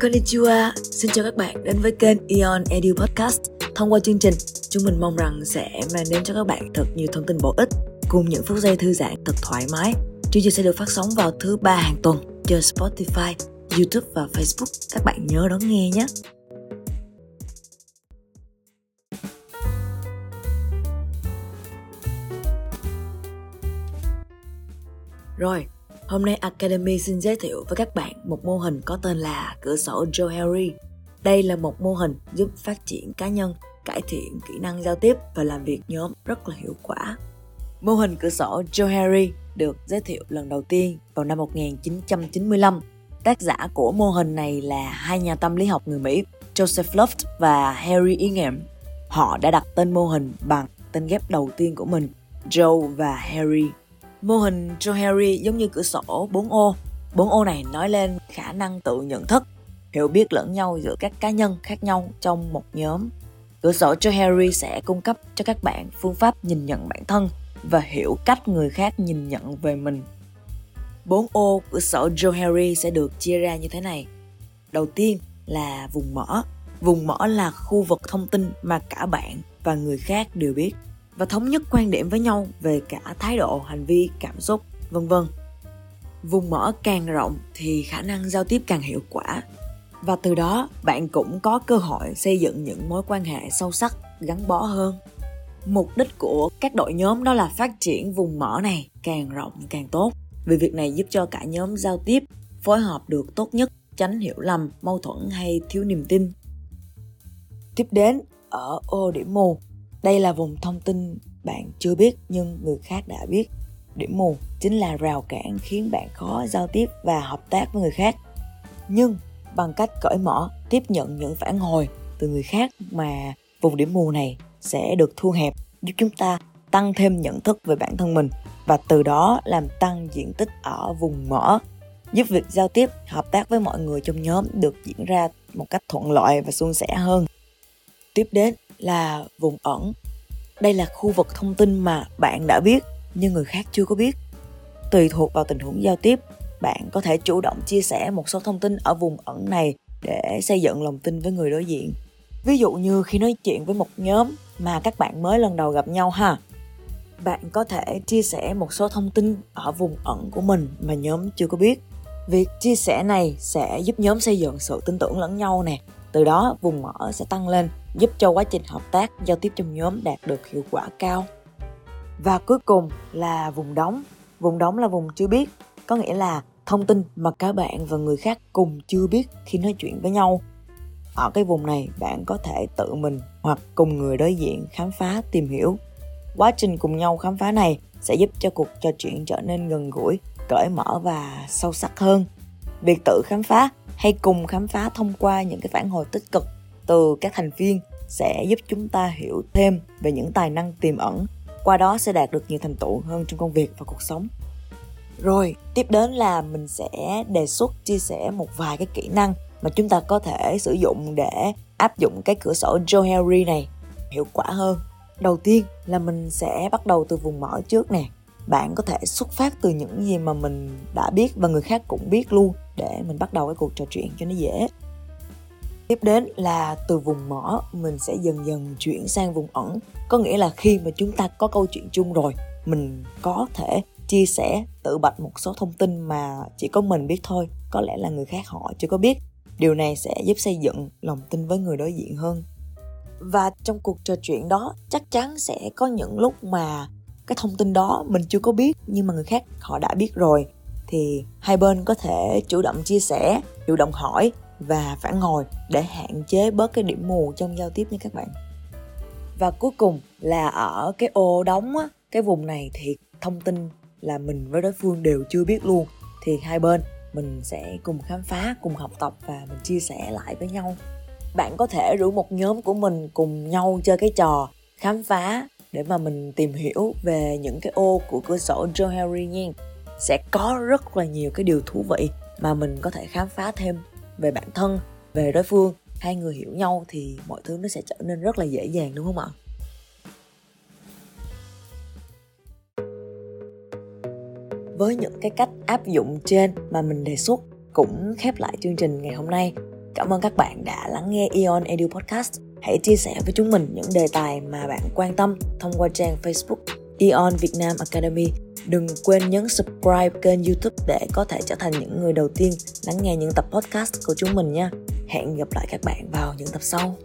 Konnichiwa, xin chào các bạn đến với kênh Eon Edu Podcast. Thông qua chương trình, chúng mình mong rằng sẽ mang đến cho các bạn thật nhiều thông tin bổ ích cùng những phút giây thư giãn thật thoải mái. Chương trình sẽ được phát sóng vào thứ ba hàng tuần trên Spotify, YouTube và Facebook. Các bạn nhớ đón nghe nhé. Rồi, hôm nay Academy xin giới thiệu với các bạn một mô hình có tên là cửa sổ Joe Harry. Đây là một mô hình giúp phát triển cá nhân, cải thiện kỹ năng giao tiếp và làm việc nhóm rất là hiệu quả. Mô hình cửa sổ Joe Harry được giới thiệu lần đầu tiên vào năm 1995. Tác giả của mô hình này là hai nhà tâm lý học người Mỹ Joseph Luft và Harry e. Ingham. Họ đã đặt tên mô hình bằng tên ghép đầu tiên của mình, Joe và Harry Mô hình Joe Harry giống như cửa sổ 4 ô. 4 ô này nói lên khả năng tự nhận thức, hiểu biết lẫn nhau giữa các cá nhân khác nhau trong một nhóm. Cửa sổ Joe Harry sẽ cung cấp cho các bạn phương pháp nhìn nhận bản thân và hiểu cách người khác nhìn nhận về mình. 4 ô cửa sổ Joe Harry sẽ được chia ra như thế này. Đầu tiên là vùng mỏ. Vùng mỏ là khu vực thông tin mà cả bạn và người khác đều biết và thống nhất quan điểm với nhau về cả thái độ, hành vi, cảm xúc, vân vân. Vùng mở càng rộng thì khả năng giao tiếp càng hiệu quả và từ đó bạn cũng có cơ hội xây dựng những mối quan hệ sâu sắc, gắn bó hơn. Mục đích của các đội nhóm đó là phát triển vùng mở này càng rộng càng tốt vì việc này giúp cho cả nhóm giao tiếp, phối hợp được tốt nhất, tránh hiểu lầm, mâu thuẫn hay thiếu niềm tin. Tiếp đến, ở ô điểm mù đây là vùng thông tin bạn chưa biết nhưng người khác đã biết. Điểm mù chính là rào cản khiến bạn khó giao tiếp và hợp tác với người khác. Nhưng bằng cách cởi mở, tiếp nhận những phản hồi từ người khác mà vùng điểm mù này sẽ được thu hẹp giúp chúng ta tăng thêm nhận thức về bản thân mình và từ đó làm tăng diện tích ở vùng mở giúp việc giao tiếp hợp tác với mọi người trong nhóm được diễn ra một cách thuận lợi và suôn sẻ hơn tiếp đến là vùng ẩn. Đây là khu vực thông tin mà bạn đã biết, nhưng người khác chưa có biết. Tùy thuộc vào tình huống giao tiếp, bạn có thể chủ động chia sẻ một số thông tin ở vùng ẩn này để xây dựng lòng tin với người đối diện. Ví dụ như khi nói chuyện với một nhóm mà các bạn mới lần đầu gặp nhau ha, bạn có thể chia sẻ một số thông tin ở vùng ẩn của mình mà nhóm chưa có biết. Việc chia sẻ này sẽ giúp nhóm xây dựng sự tin tưởng lẫn nhau nè, từ đó vùng mở sẽ tăng lên giúp cho quá trình hợp tác, giao tiếp trong nhóm đạt được hiệu quả cao. Và cuối cùng là vùng đóng. Vùng đóng là vùng chưa biết, có nghĩa là thông tin mà cả bạn và người khác cùng chưa biết khi nói chuyện với nhau. Ở cái vùng này, bạn có thể tự mình hoặc cùng người đối diện khám phá, tìm hiểu. Quá trình cùng nhau khám phá này sẽ giúp cho cuộc trò chuyện trở nên gần gũi, cởi mở và sâu sắc hơn. Việc tự khám phá hay cùng khám phá thông qua những cái phản hồi tích cực từ các thành viên sẽ giúp chúng ta hiểu thêm về những tài năng tiềm ẩn. Qua đó sẽ đạt được nhiều thành tựu hơn trong công việc và cuộc sống. Rồi, tiếp đến là mình sẽ đề xuất, chia sẻ một vài cái kỹ năng mà chúng ta có thể sử dụng để áp dụng cái cửa sổ Joe Henry này hiệu quả hơn. Đầu tiên là mình sẽ bắt đầu từ vùng mở trước nè. Bạn có thể xuất phát từ những gì mà mình đã biết và người khác cũng biết luôn để mình bắt đầu cái cuộc trò chuyện cho nó dễ tiếp đến là từ vùng mở mình sẽ dần dần chuyển sang vùng ẩn. Có nghĩa là khi mà chúng ta có câu chuyện chung rồi, mình có thể chia sẻ tự bạch một số thông tin mà chỉ có mình biết thôi. Có lẽ là người khác họ chưa có biết. Điều này sẽ giúp xây dựng lòng tin với người đối diện hơn. Và trong cuộc trò chuyện đó, chắc chắn sẽ có những lúc mà cái thông tin đó mình chưa có biết, nhưng mà người khác họ đã biết rồi. Thì hai bên có thể chủ động chia sẻ, chủ động hỏi và phản hồi để hạn chế bớt cái điểm mù trong giao tiếp nha các bạn. Và cuối cùng là ở cái ô đóng á, cái vùng này thì thông tin là mình với đối phương đều chưa biết luôn. Thì hai bên mình sẽ cùng khám phá, cùng học tập và mình chia sẻ lại với nhau. Bạn có thể rủ một nhóm của mình cùng nhau chơi cái trò khám phá để mà mình tìm hiểu về những cái ô của cửa sổ Joe Harry nha. Sẽ có rất là nhiều cái điều thú vị mà mình có thể khám phá thêm về bản thân, về đối phương. Hai người hiểu nhau thì mọi thứ nó sẽ trở nên rất là dễ dàng, đúng không ạ? Với những cái cách áp dụng trên mà mình đề xuất cũng khép lại chương trình ngày hôm nay. Cảm ơn các bạn đã lắng nghe Ion Edu Podcast. Hãy chia sẻ với chúng mình những đề tài mà bạn quan tâm thông qua trang Facebook. Ion Việt Nam Academy. Đừng quên nhấn subscribe kênh YouTube để có thể trở thành những người đầu tiên lắng nghe những tập podcast của chúng mình nha. Hẹn gặp lại các bạn vào những tập sau.